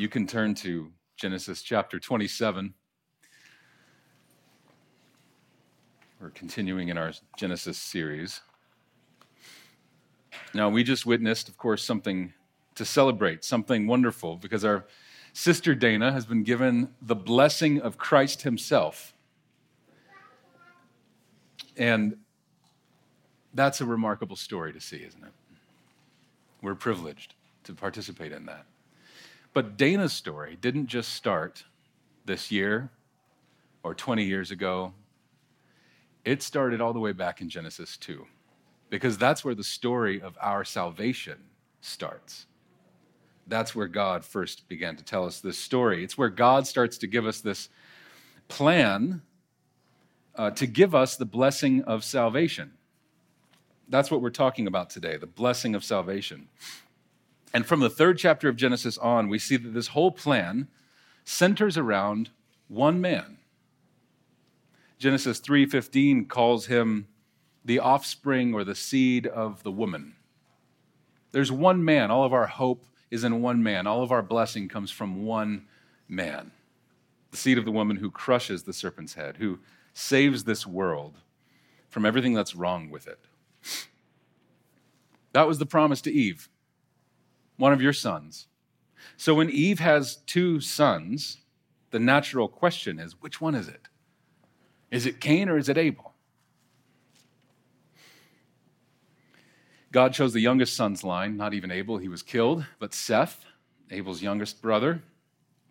you can turn to Genesis chapter 27. We're continuing in our Genesis series. Now, we just witnessed, of course, something to celebrate, something wonderful, because our sister Dana has been given the blessing of Christ Himself. And that's a remarkable story to see, isn't it? We're privileged to participate in that. But Dana's story didn't just start this year or 20 years ago. It started all the way back in Genesis 2, because that's where the story of our salvation starts. That's where God first began to tell us this story. It's where God starts to give us this plan uh, to give us the blessing of salvation. That's what we're talking about today the blessing of salvation. And from the third chapter of Genesis on, we see that this whole plan centers around one man. Genesis 3:15 calls him the offspring or the seed of the woman. There's one man. All of our hope is in one man. All of our blessing comes from one man. The seed of the woman who crushes the serpent's head, who saves this world from everything that's wrong with it. That was the promise to Eve one of your sons. So when Eve has two sons, the natural question is which one is it? Is it Cain or is it Abel? God chose the youngest son's line, not even Abel, he was killed, but Seth, Abel's youngest brother,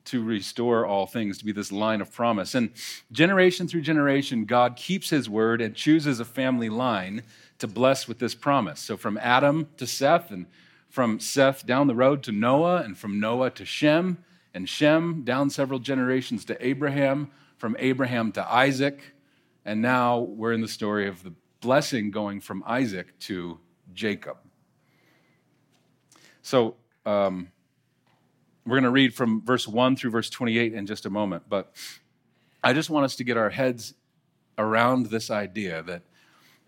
to restore all things, to be this line of promise. And generation through generation, God keeps his word and chooses a family line to bless with this promise. So from Adam to Seth, and from Seth down the road to Noah, and from Noah to Shem, and Shem down several generations to Abraham, from Abraham to Isaac, and now we're in the story of the blessing going from Isaac to Jacob. So, um, we're going to read from verse 1 through verse 28 in just a moment, but I just want us to get our heads around this idea that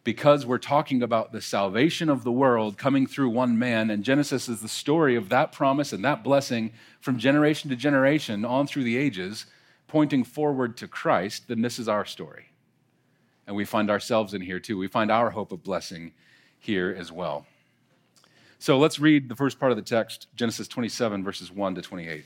because we're talking about the salvation of the world coming through one man, and Genesis is the story of that promise and that blessing from generation to generation on through the ages, pointing forward to Christ, then this is our story. And we find ourselves in here too. We find our hope of blessing here as well. So let's read the first part of the text, Genesis 27, verses 1 to 28.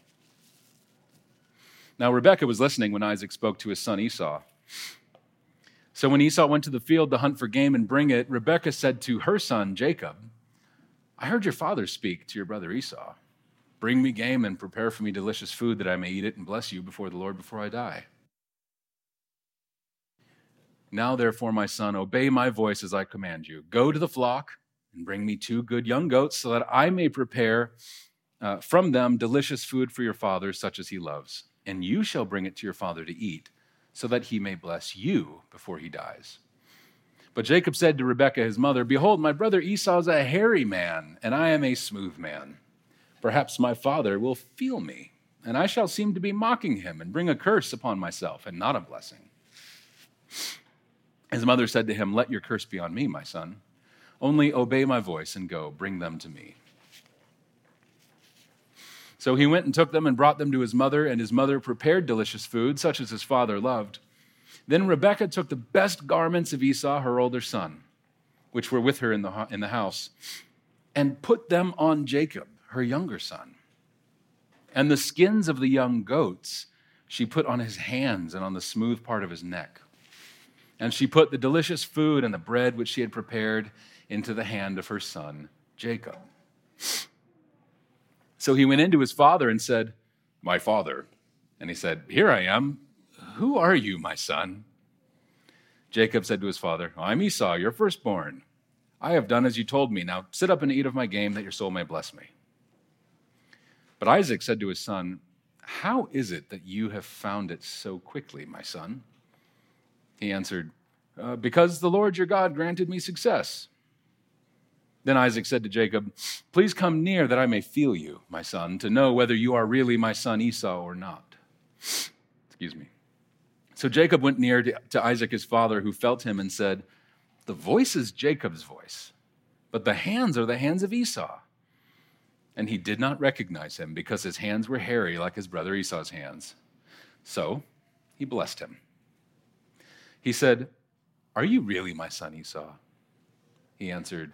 Now, Rebekah was listening when Isaac spoke to his son Esau. So when Esau went to the field to hunt for game and bring it, Rebekah said to her son Jacob, I heard your father speak to your brother Esau. Bring me game and prepare for me delicious food that I may eat it and bless you before the Lord before I die. Now, therefore, my son, obey my voice as I command you. Go to the flock and bring me two good young goats so that I may prepare uh, from them delicious food for your father, such as he loves and you shall bring it to your father to eat, so that he may bless you before he dies. But Jacob said to Rebekah his mother, Behold, my brother Esau is a hairy man, and I am a smooth man. Perhaps my father will feel me, and I shall seem to be mocking him and bring a curse upon myself and not a blessing. His mother said to him, Let your curse be on me, my son. Only obey my voice and go, bring them to me. So he went and took them and brought them to his mother, and his mother prepared delicious food, such as his father loved. Then Rebekah took the best garments of Esau, her older son, which were with her in the, in the house, and put them on Jacob, her younger son. And the skins of the young goats she put on his hands and on the smooth part of his neck. And she put the delicious food and the bread which she had prepared into the hand of her son, Jacob. So he went into his father and said, My father. And he said, Here I am. Who are you, my son? Jacob said to his father, I'm Esau, your firstborn. I have done as you told me. Now sit up and eat of my game, that your soul may bless me. But Isaac said to his son, How is it that you have found it so quickly, my son? He answered, uh, Because the Lord your God granted me success. Then Isaac said to Jacob, Please come near that I may feel you, my son, to know whether you are really my son Esau or not. Excuse me. So Jacob went near to Isaac his father, who felt him and said, The voice is Jacob's voice, but the hands are the hands of Esau. And he did not recognize him because his hands were hairy like his brother Esau's hands. So he blessed him. He said, Are you really my son Esau? He answered,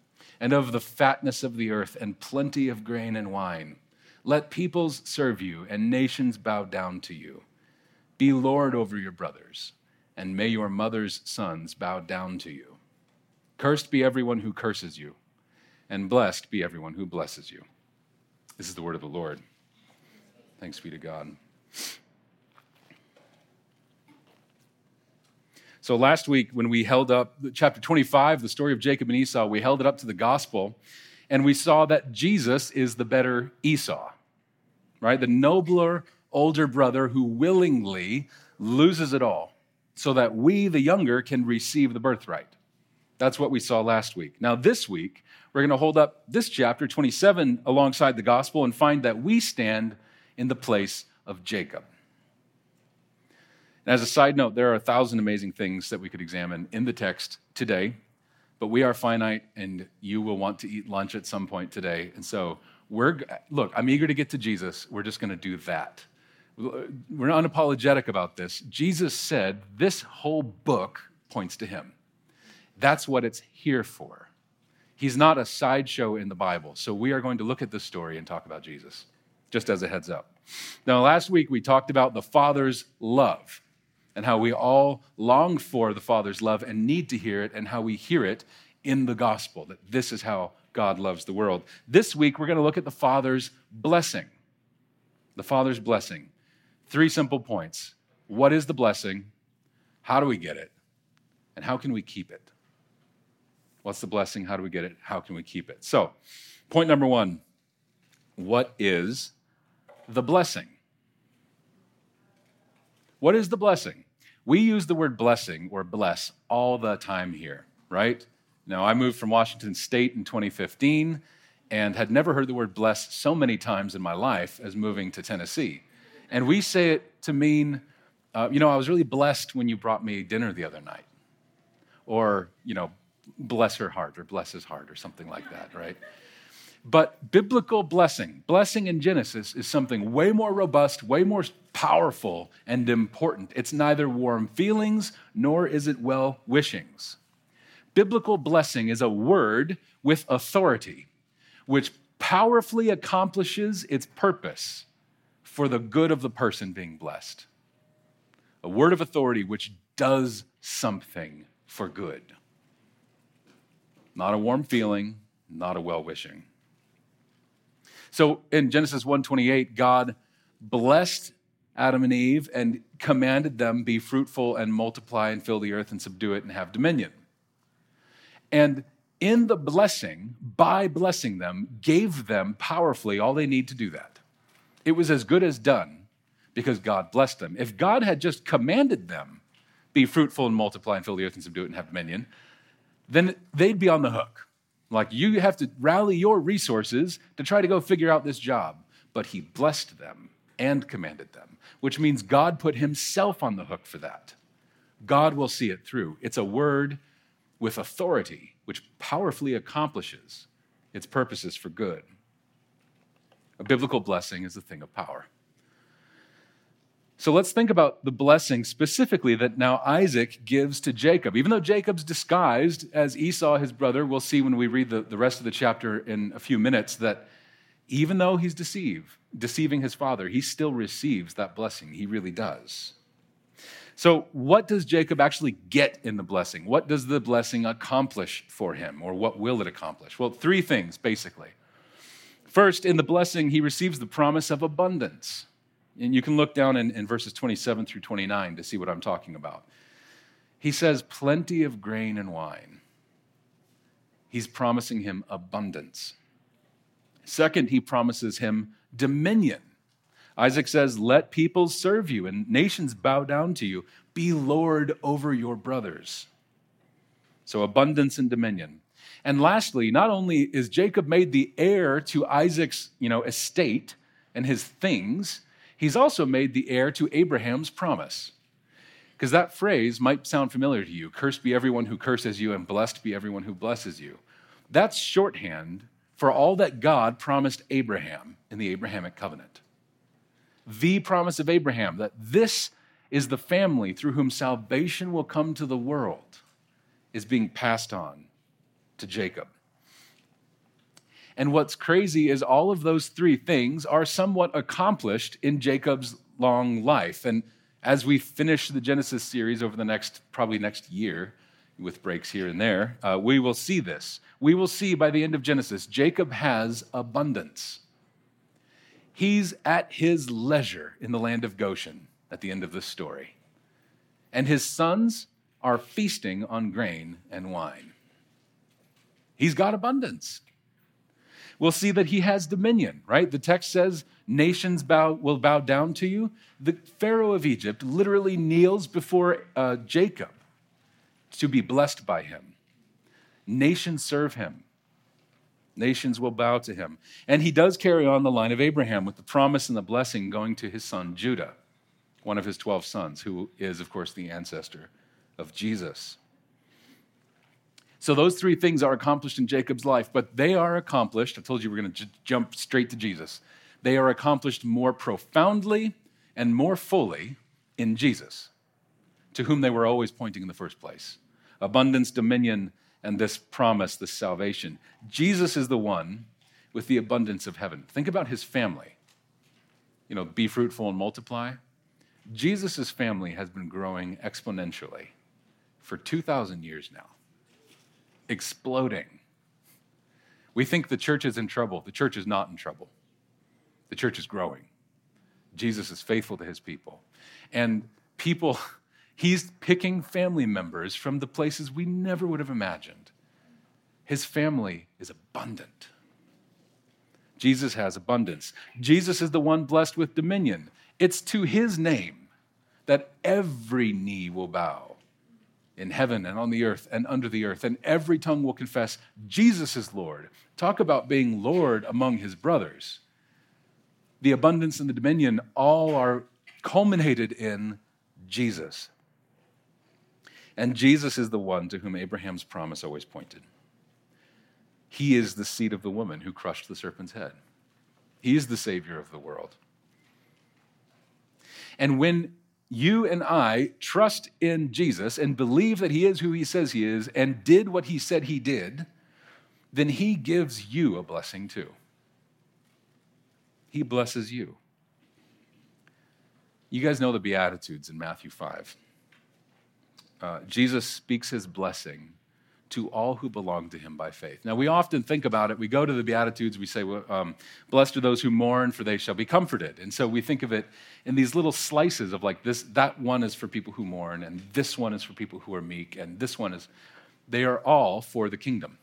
and of the fatness of the earth and plenty of grain and wine let peoples serve you and nations bow down to you. Be Lord over your brothers, and may your mother's sons bow down to you. Cursed be everyone who curses you, and blessed be everyone who blesses you. This is the word of the Lord. Thanks be to God. So, last week, when we held up chapter 25, the story of Jacob and Esau, we held it up to the gospel and we saw that Jesus is the better Esau, right? The nobler older brother who willingly loses it all so that we, the younger, can receive the birthright. That's what we saw last week. Now, this week, we're going to hold up this chapter 27 alongside the gospel and find that we stand in the place of Jacob. And as a side note, there are a thousand amazing things that we could examine in the text today but we are finite and you will want to eat lunch at some point today. And so we're, look, I'm eager to get to Jesus. We're just going to do that. We're unapologetic about this. Jesus said this whole book points to him. That's what it's here for. He's not a sideshow in the Bible. So we are going to look at this story and talk about Jesus, just as a heads up. Now, last week we talked about the Father's love and how we all long for the Father's love and need to hear it, and how we hear it in the gospel that this is how God loves the world. This week, we're going to look at the Father's blessing. The Father's blessing. Three simple points. What is the blessing? How do we get it? And how can we keep it? What's the blessing? How do we get it? How can we keep it? So, point number one what is the blessing? What is the blessing? We use the word blessing or bless all the time here, right? Now, I moved from Washington State in 2015 and had never heard the word bless so many times in my life as moving to Tennessee. And we say it to mean, uh, you know, I was really blessed when you brought me dinner the other night. Or, you know, bless her heart or bless his heart or something like that, right? But biblical blessing, blessing in Genesis, is something way more robust, way more powerful, and important. It's neither warm feelings nor is it well wishings. Biblical blessing is a word with authority, which powerfully accomplishes its purpose for the good of the person being blessed. A word of authority which does something for good. Not a warm feeling, not a well wishing. So in Genesis 1:28, God blessed Adam and Eve and commanded them be fruitful and multiply and fill the earth and subdue it and have dominion. And in the blessing, by blessing them, gave them powerfully all they need to do that. It was as good as done because God blessed them. If God had just commanded them, be fruitful and multiply and fill the earth and subdue it and have dominion, then they'd be on the hook. Like you have to rally your resources to try to go figure out this job. But he blessed them and commanded them, which means God put himself on the hook for that. God will see it through. It's a word with authority, which powerfully accomplishes its purposes for good. A biblical blessing is a thing of power. So let's think about the blessing specifically that now Isaac gives to Jacob. Even though Jacob's disguised as Esau, his brother, we'll see when we read the, the rest of the chapter in a few minutes that even though he's deceived, deceiving his father, he still receives that blessing. He really does. So, what does Jacob actually get in the blessing? What does the blessing accomplish for him, or what will it accomplish? Well, three things basically. First, in the blessing, he receives the promise of abundance. And you can look down in, in verses 27 through 29 to see what I'm talking about. He says, plenty of grain and wine. He's promising him abundance. Second, he promises him dominion. Isaac says, Let peoples serve you and nations bow down to you. Be Lord over your brothers. So, abundance and dominion. And lastly, not only is Jacob made the heir to Isaac's you know, estate and his things, he's also made the heir to Abraham's promise. Because that phrase might sound familiar to you cursed be everyone who curses you, and blessed be everyone who blesses you. That's shorthand for all that God promised Abraham in the Abrahamic covenant. The promise of Abraham that this is the family through whom salvation will come to the world is being passed on to Jacob. And what's crazy is all of those three things are somewhat accomplished in Jacob's long life. And as we finish the Genesis series over the next, probably next year, with breaks here and there, uh, we will see this. We will see by the end of Genesis, Jacob has abundance. He's at his leisure in the land of Goshen at the end of this story. And his sons are feasting on grain and wine. He's got abundance. We'll see that he has dominion, right? The text says, Nations bow, will bow down to you. The Pharaoh of Egypt literally kneels before uh, Jacob to be blessed by him. Nations serve him. Nations will bow to him. And he does carry on the line of Abraham with the promise and the blessing going to his son Judah, one of his 12 sons, who is, of course, the ancestor of Jesus. So those three things are accomplished in Jacob's life, but they are accomplished. I told you we're going to j- jump straight to Jesus. They are accomplished more profoundly and more fully in Jesus, to whom they were always pointing in the first place abundance, dominion, and this promise, this salvation. Jesus is the one with the abundance of heaven. Think about his family. You know, be fruitful and multiply. Jesus' family has been growing exponentially for 2,000 years now, exploding. We think the church is in trouble. The church is not in trouble. The church is growing. Jesus is faithful to his people. And people He's picking family members from the places we never would have imagined. His family is abundant. Jesus has abundance. Jesus is the one blessed with dominion. It's to his name that every knee will bow in heaven and on the earth and under the earth, and every tongue will confess Jesus is Lord. Talk about being Lord among his brothers. The abundance and the dominion all are culminated in Jesus. And Jesus is the one to whom Abraham's promise always pointed. He is the seed of the woman who crushed the serpent's head. He is the Savior of the world. And when you and I trust in Jesus and believe that He is who He says He is and did what He said He did, then He gives you a blessing too. He blesses you. You guys know the Beatitudes in Matthew 5 uh, Jesus speaks his blessing to all who belong to him by faith. Now, we often think about it. We go to the Beatitudes, we say, well, um, Blessed are those who mourn, for they shall be comforted. And so we think of it in these little slices of like this, that one is for people who mourn, and this one is for people who are meek, and this one is, they are all for the kingdom.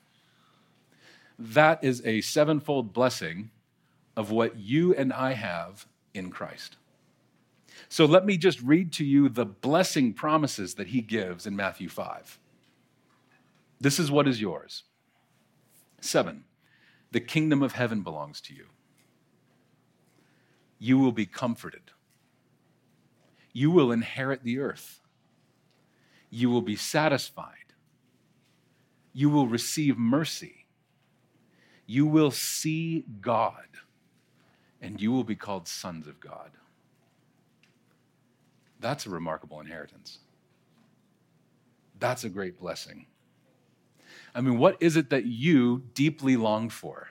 That is a sevenfold blessing of what you and I have in Christ. So let me just read to you the blessing promises that he gives in Matthew 5. This is what is yours. Seven, the kingdom of heaven belongs to you. You will be comforted. You will inherit the earth. You will be satisfied. You will receive mercy. You will see God, and you will be called sons of God. That's a remarkable inheritance. That's a great blessing. I mean, what is it that you deeply long for?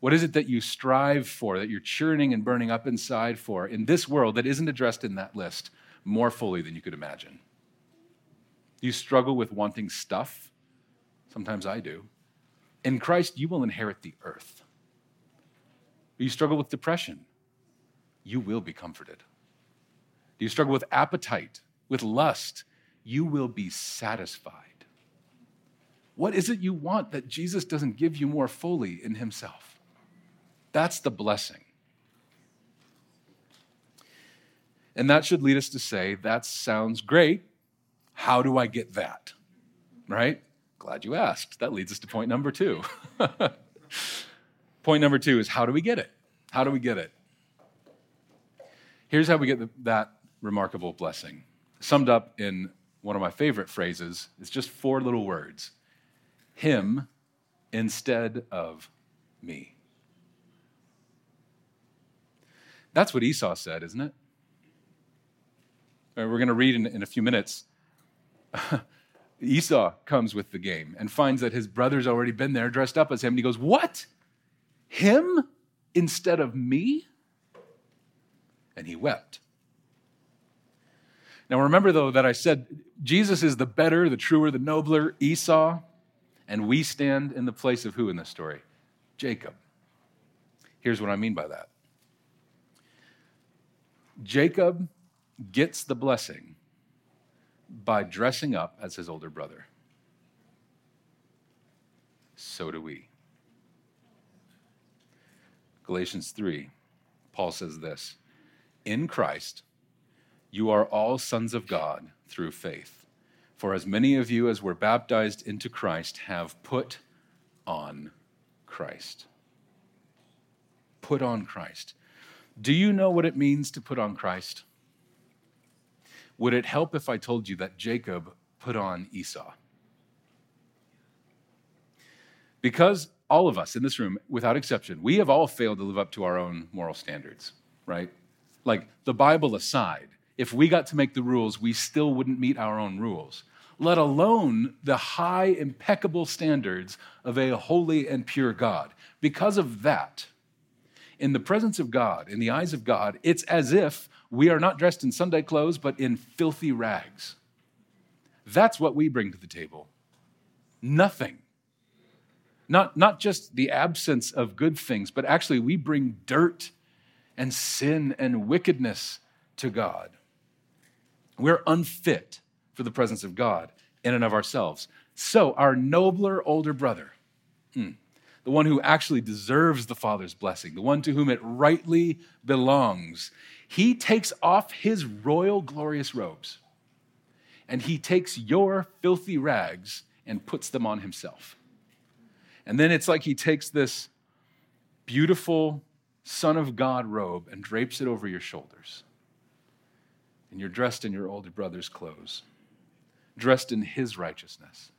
What is it that you strive for, that you're churning and burning up inside for in this world that isn't addressed in that list more fully than you could imagine? You struggle with wanting stuff? Sometimes I do. In Christ, you will inherit the earth. You struggle with depression? You will be comforted. Do you struggle with appetite, with lust? You will be satisfied. What is it you want that Jesus doesn't give you more fully in Himself? That's the blessing. And that should lead us to say, that sounds great. How do I get that? Right? Glad you asked. That leads us to point number two. point number two is how do we get it? How do we get it? Here's how we get that remarkable blessing. Summed up in one of my favorite phrases, it's just four little words Him instead of me. That's what Esau said, isn't it? We're going to read in, in a few minutes. Esau comes with the game and finds that his brother's already been there dressed up as him. And he goes, What? Him instead of me? And he wept. Now remember, though, that I said Jesus is the better, the truer, the nobler Esau, and we stand in the place of who in this story? Jacob. Here's what I mean by that Jacob gets the blessing by dressing up as his older brother. So do we. Galatians 3, Paul says this In Christ, you are all sons of God through faith. For as many of you as were baptized into Christ have put on Christ. Put on Christ. Do you know what it means to put on Christ? Would it help if I told you that Jacob put on Esau? Because all of us in this room, without exception, we have all failed to live up to our own moral standards, right? Like the Bible aside, if we got to make the rules, we still wouldn't meet our own rules, let alone the high, impeccable standards of a holy and pure God. Because of that, in the presence of God, in the eyes of God, it's as if we are not dressed in Sunday clothes, but in filthy rags. That's what we bring to the table. Nothing. Not, not just the absence of good things, but actually we bring dirt and sin and wickedness to God. We're unfit for the presence of God in and of ourselves. So, our nobler older brother, hmm, the one who actually deserves the Father's blessing, the one to whom it rightly belongs, he takes off his royal glorious robes and he takes your filthy rags and puts them on himself. And then it's like he takes this beautiful Son of God robe and drapes it over your shoulders. And you're dressed in your older brother's clothes, dressed in his righteousness.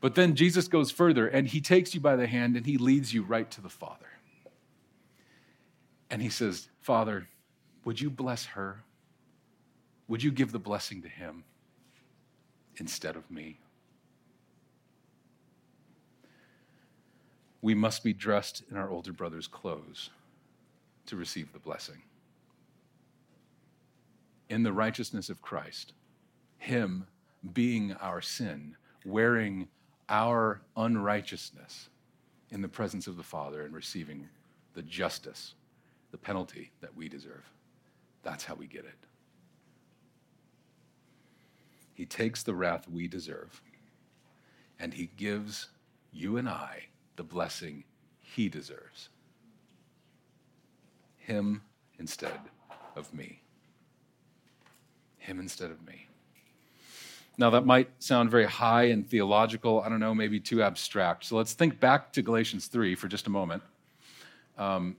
But then Jesus goes further and he takes you by the hand and he leads you right to the Father. And he says, Father, would you bless her? Would you give the blessing to him instead of me? we must be dressed in our older brother's clothes to receive the blessing. In the righteousness of Christ, Him being our sin, wearing our unrighteousness in the presence of the Father and receiving the justice, the penalty that we deserve. That's how we get it. He takes the wrath we deserve and he gives you and I the blessing he deserves. Him instead of me. Him instead of me. Now, that might sound very high and theological. I don't know, maybe too abstract. So let's think back to Galatians 3 for just a moment. Um,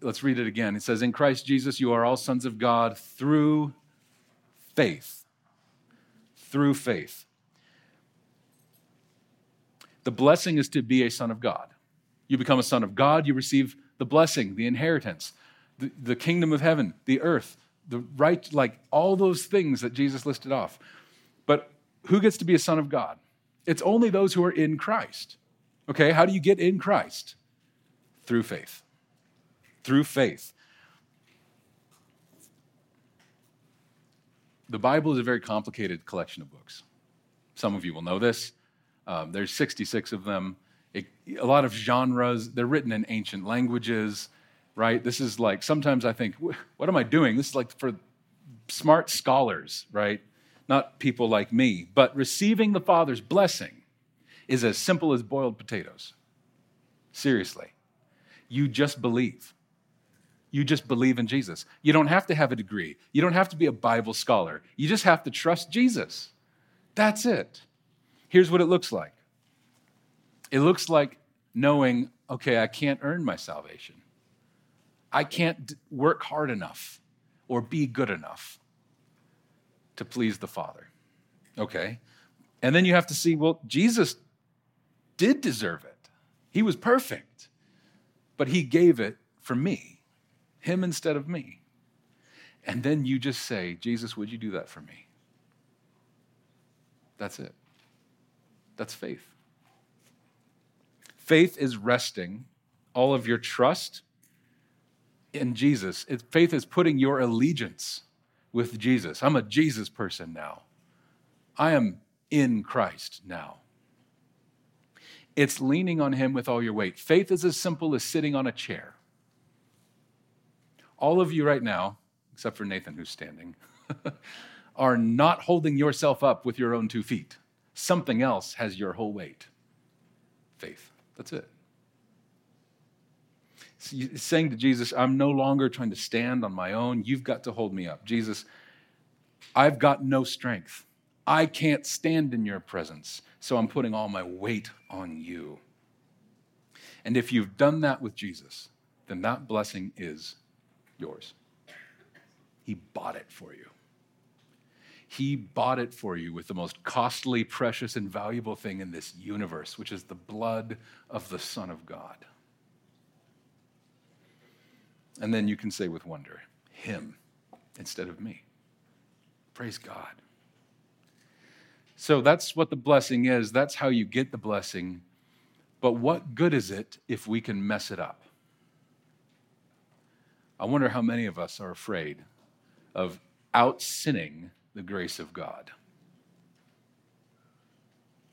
let's read it again. It says, In Christ Jesus, you are all sons of God through faith. Through faith. The blessing is to be a son of God. You become a son of God, you receive the blessing, the inheritance, the, the kingdom of heaven, the earth, the right, like all those things that Jesus listed off. But who gets to be a son of God? It's only those who are in Christ. Okay, how do you get in Christ? through faith. Through faith. The Bible is a very complicated collection of books. Some of you will know this. Um, there's 66 of them. It, a lot of genres. They're written in ancient languages, right? This is like, sometimes I think, what am I doing? This is like for smart scholars, right? Not people like me. But receiving the Father's blessing is as simple as boiled potatoes. Seriously. You just believe. You just believe in Jesus. You don't have to have a degree. You don't have to be a Bible scholar. You just have to trust Jesus. That's it. Here's what it looks like it looks like knowing, okay, I can't earn my salvation. I can't work hard enough or be good enough to please the Father. Okay. And then you have to see, well, Jesus did deserve it. He was perfect, but he gave it for me, him instead of me. And then you just say, Jesus, would you do that for me? That's it. That's faith. Faith is resting all of your trust in Jesus. It, faith is putting your allegiance with Jesus. I'm a Jesus person now. I am in Christ now. It's leaning on Him with all your weight. Faith is as simple as sitting on a chair. All of you right now, except for Nathan who's standing, are not holding yourself up with your own two feet. Something else has your whole weight. Faith. That's it. Saying to Jesus, I'm no longer trying to stand on my own. You've got to hold me up. Jesus, I've got no strength. I can't stand in your presence, so I'm putting all my weight on you. And if you've done that with Jesus, then that blessing is yours. He bought it for you. He bought it for you with the most costly, precious, and valuable thing in this universe, which is the blood of the Son of God. And then you can say with wonder, Him instead of me. Praise God. So that's what the blessing is. That's how you get the blessing. But what good is it if we can mess it up? I wonder how many of us are afraid of out sinning the grace of God?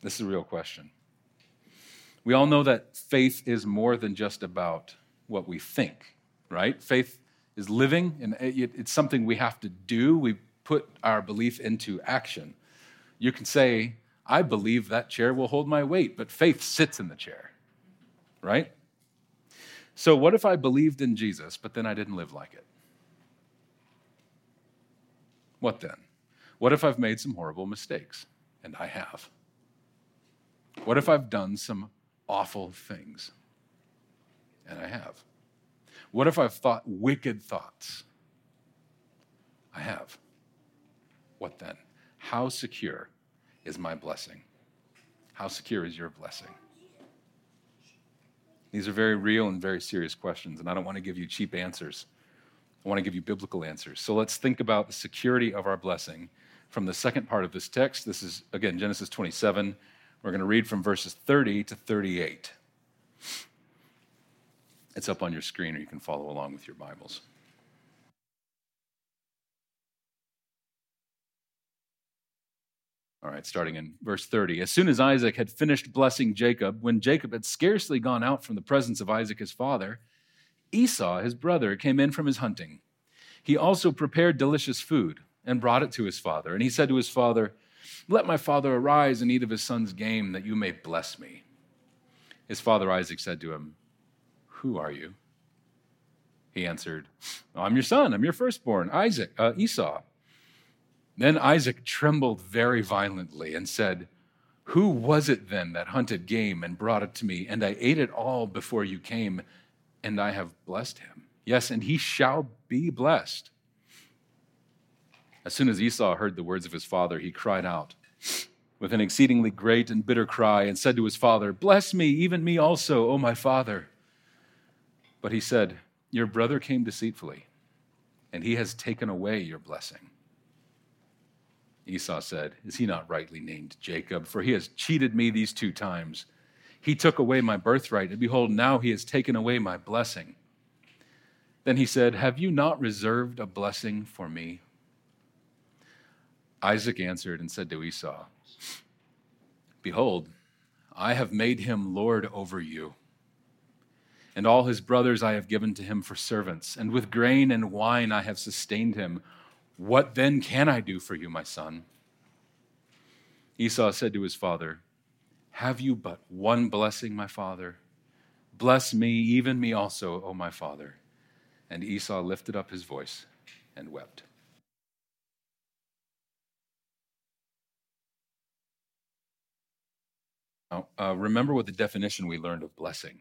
This is a real question. We all know that faith is more than just about what we think, right? Faith is living, and it's something we have to do. We put our belief into action. You can say, I believe that chair will hold my weight, but faith sits in the chair, right? So, what if I believed in Jesus, but then I didn't live like it? What then? What if I've made some horrible mistakes? And I have. What if I've done some awful things? And I have. What if I've thought wicked thoughts? I have. What then? How secure is my blessing? How secure is your blessing? These are very real and very serious questions, and I don't want to give you cheap answers. I want to give you biblical answers. So let's think about the security of our blessing from the second part of this text. This is, again, Genesis 27. We're going to read from verses 30 to 38. It's up on your screen, or you can follow along with your Bibles. All right, starting in verse 30. As soon as Isaac had finished blessing Jacob, when Jacob had scarcely gone out from the presence of Isaac his father, Esau, his brother, came in from his hunting. He also prepared delicious food and brought it to his father. And he said to his father, Let my father arise and eat of his son's game, that you may bless me. His father Isaac said to him, Who are you? He answered, I'm your son, I'm your firstborn, Isaac, uh, Esau. Then Isaac trembled very violently and said, Who was it then that hunted game and brought it to me? And I ate it all before you came, and I have blessed him. Yes, and he shall be blessed. As soon as Esau heard the words of his father, he cried out with an exceedingly great and bitter cry and said to his father, Bless me, even me also, O my father. But he said, Your brother came deceitfully, and he has taken away your blessing. Esau said, Is he not rightly named Jacob? For he has cheated me these two times. He took away my birthright, and behold, now he has taken away my blessing. Then he said, Have you not reserved a blessing for me? Isaac answered and said to Esau, Behold, I have made him lord over you. And all his brothers I have given to him for servants, and with grain and wine I have sustained him. What then can I do for you, my son? Esau said to his father, Have you but one blessing, my father? Bless me, even me also, O my father. And Esau lifted up his voice and wept. Now, uh, remember what the definition we learned of blessing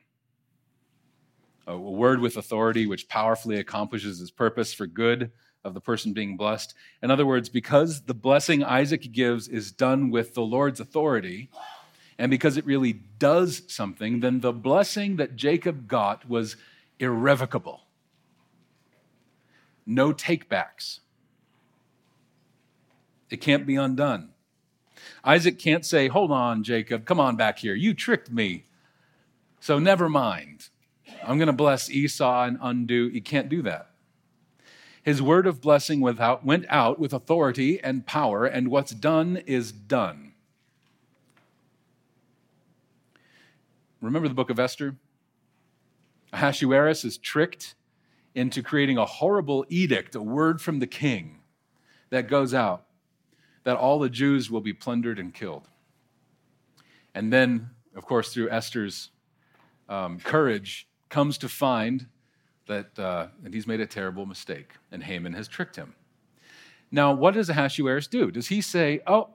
a word with authority which powerfully accomplishes its purpose for good of the person being blessed. In other words, because the blessing Isaac gives is done with the Lord's authority, and because it really does something, then the blessing that Jacob got was irrevocable. No takebacks. It can't be undone. Isaac can't say, Hold on, Jacob, come on back here. You tricked me. So never mind. I'm going to bless Esau and undo. He can't do that. His word of blessing without, went out with authority and power, and what's done is done. Remember the book of Esther? Ahasuerus is tricked into creating a horrible edict, a word from the king that goes out that all the Jews will be plundered and killed. And then, of course, through Esther's um, courage, comes to find that, uh, he's made a terrible mistake and Haman has tricked him. Now, what does Ahasuerus do? Does he say, Oh,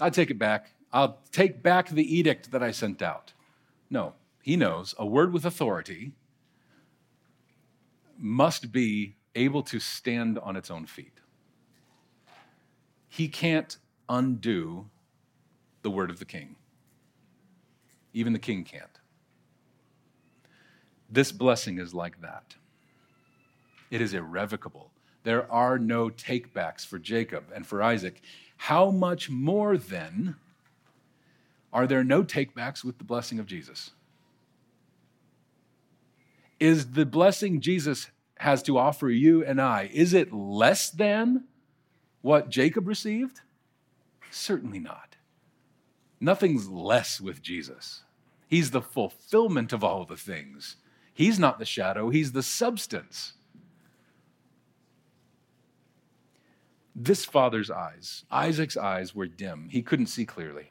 I take it back. I'll take back the edict that I sent out? No. He knows a word with authority must be able to stand on its own feet. He can't undo the word of the king. Even the king can't. This blessing is like that. It is irrevocable. There are no takebacks for Jacob and for Isaac. How much more then are there no takebacks with the blessing of Jesus? Is the blessing Jesus has to offer you and I, is it less than what Jacob received? Certainly not. Nothing's less with Jesus. He's the fulfillment of all the things. He's not the shadow, he's the substance. This father's eyes, Isaac's eyes, were dim. He couldn't see clearly.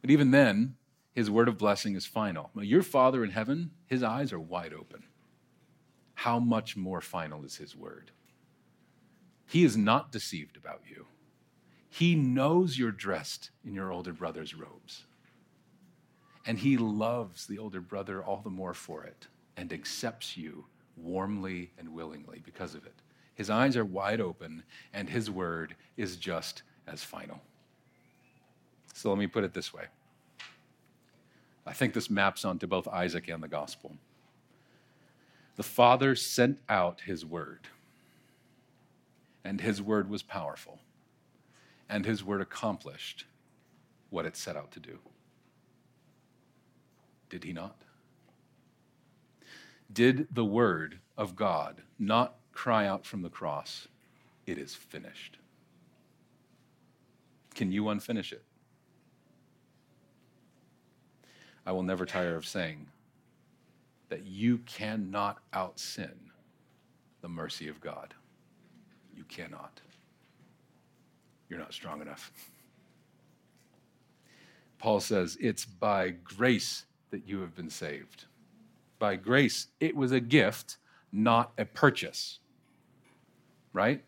But even then, his word of blessing is final. Your Father in heaven, his eyes are wide open. How much more final is his word? He is not deceived about you. He knows you're dressed in your older brother's robes. And he loves the older brother all the more for it and accepts you warmly and willingly because of it. His eyes are wide open, and his word is just as final. So let me put it this way I think this maps onto both Isaac and the gospel. The Father sent out his word, and his word was powerful, and his word accomplished what it set out to do. Did he not? Did the word of God not cry out from the cross, It is finished? Can you unfinish it? I will never tire of saying that you cannot out sin the mercy of God. You cannot. You're not strong enough. Paul says, It's by grace that you have been saved. By grace, it was a gift, not a purchase. Right?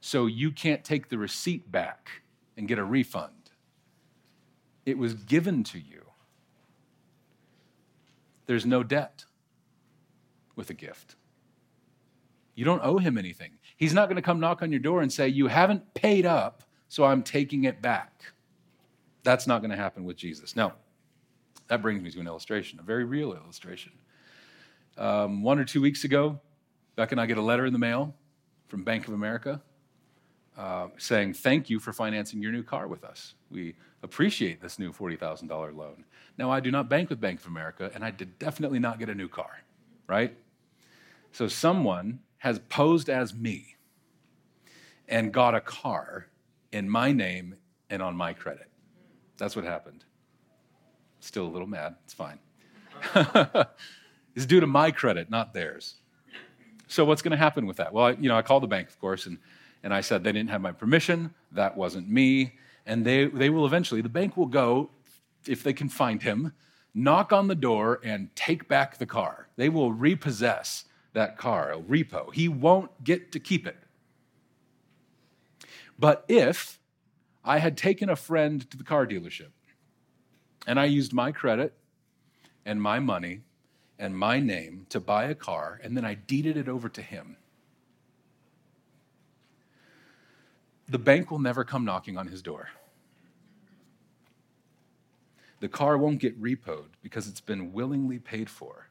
So you can't take the receipt back and get a refund. It was given to you. There's no debt with a gift. You don't owe him anything. He's not going to come knock on your door and say, You haven't paid up, so I'm taking it back. That's not going to happen with Jesus. Now, that brings me to an illustration, a very real illustration. Um, one or two weeks ago, Beck and I get a letter in the mail from Bank of America. uh, saying, Thank you for financing your new car with us. We appreciate this new $40,000 loan. Now, I do not bank with Bank of America, and I did definitely not get a new car, right? So, someone has posed as me and got a car in my name and on my credit. That's what happened. Still a little mad. It's fine. it's due to my credit, not theirs. So what's going to happen with that? Well, I, you know, I called the bank, of course, and, and I said they didn't have my permission. That wasn't me. And they, they will eventually, the bank will go, if they can find him, knock on the door and take back the car. They will repossess that car, a repo. He won't get to keep it. But if I had taken a friend to the car dealership and I used my credit and my money and my name to buy a car, and then I deeded it over to him. The bank will never come knocking on his door. The car won't get repoed because it's been willingly paid for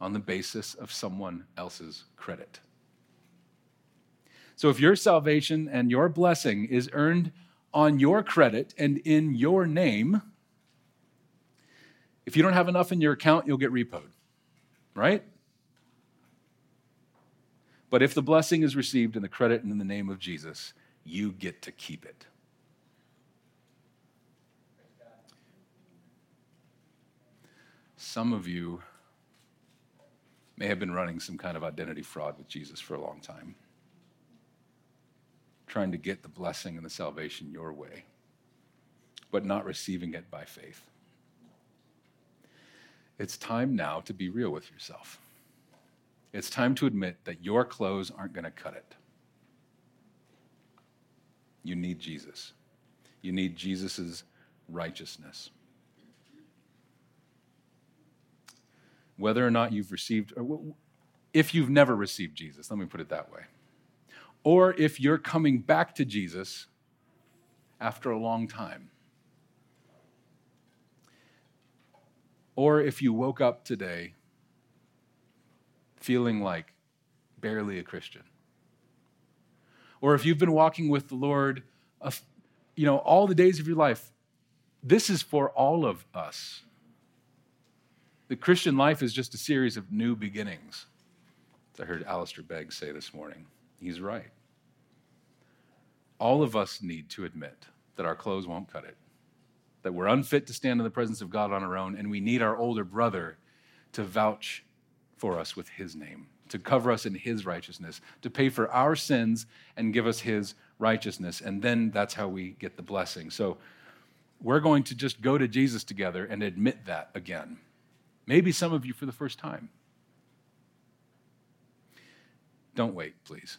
on the basis of someone else's credit. So if your salvation and your blessing is earned on your credit and in your name, if you don't have enough in your account, you'll get repoed, right? But if the blessing is received in the credit and in the name of Jesus, you get to keep it. Some of you may have been running some kind of identity fraud with Jesus for a long time, trying to get the blessing and the salvation your way, but not receiving it by faith. It's time now to be real with yourself. It's time to admit that your clothes aren't going to cut it. You need Jesus. You need Jesus' righteousness. Whether or not you've received, or if you've never received Jesus, let me put it that way, or if you're coming back to Jesus after a long time, Or if you woke up today feeling like barely a Christian. Or if you've been walking with the Lord, you know, all the days of your life, this is for all of us. The Christian life is just a series of new beginnings. I heard Alistair Begg say this morning. He's right. All of us need to admit that our clothes won't cut it that we're unfit to stand in the presence of God on our own, and we need our older brother to vouch for us with his name, to cover us in his righteousness, to pay for our sins and give us his righteousness. And then that's how we get the blessing. So we're going to just go to Jesus together and admit that again. Maybe some of you for the first time. Don't wait, please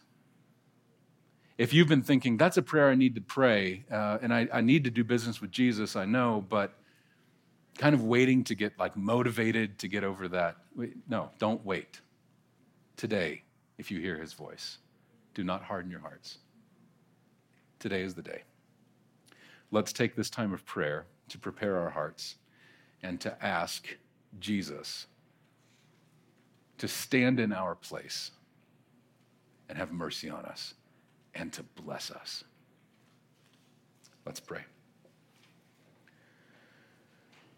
if you've been thinking, that's a prayer I need to pray, uh, and I, I need to do business with Jesus, I know, but kind of waiting to get like motivated to get over that. Wait, no, don't wait. Today, if you hear his voice, do not harden your hearts. Today is the day. Let's take this time of prayer to prepare our hearts and to ask Jesus to stand in our place and have mercy on us and to bless us. Let's pray.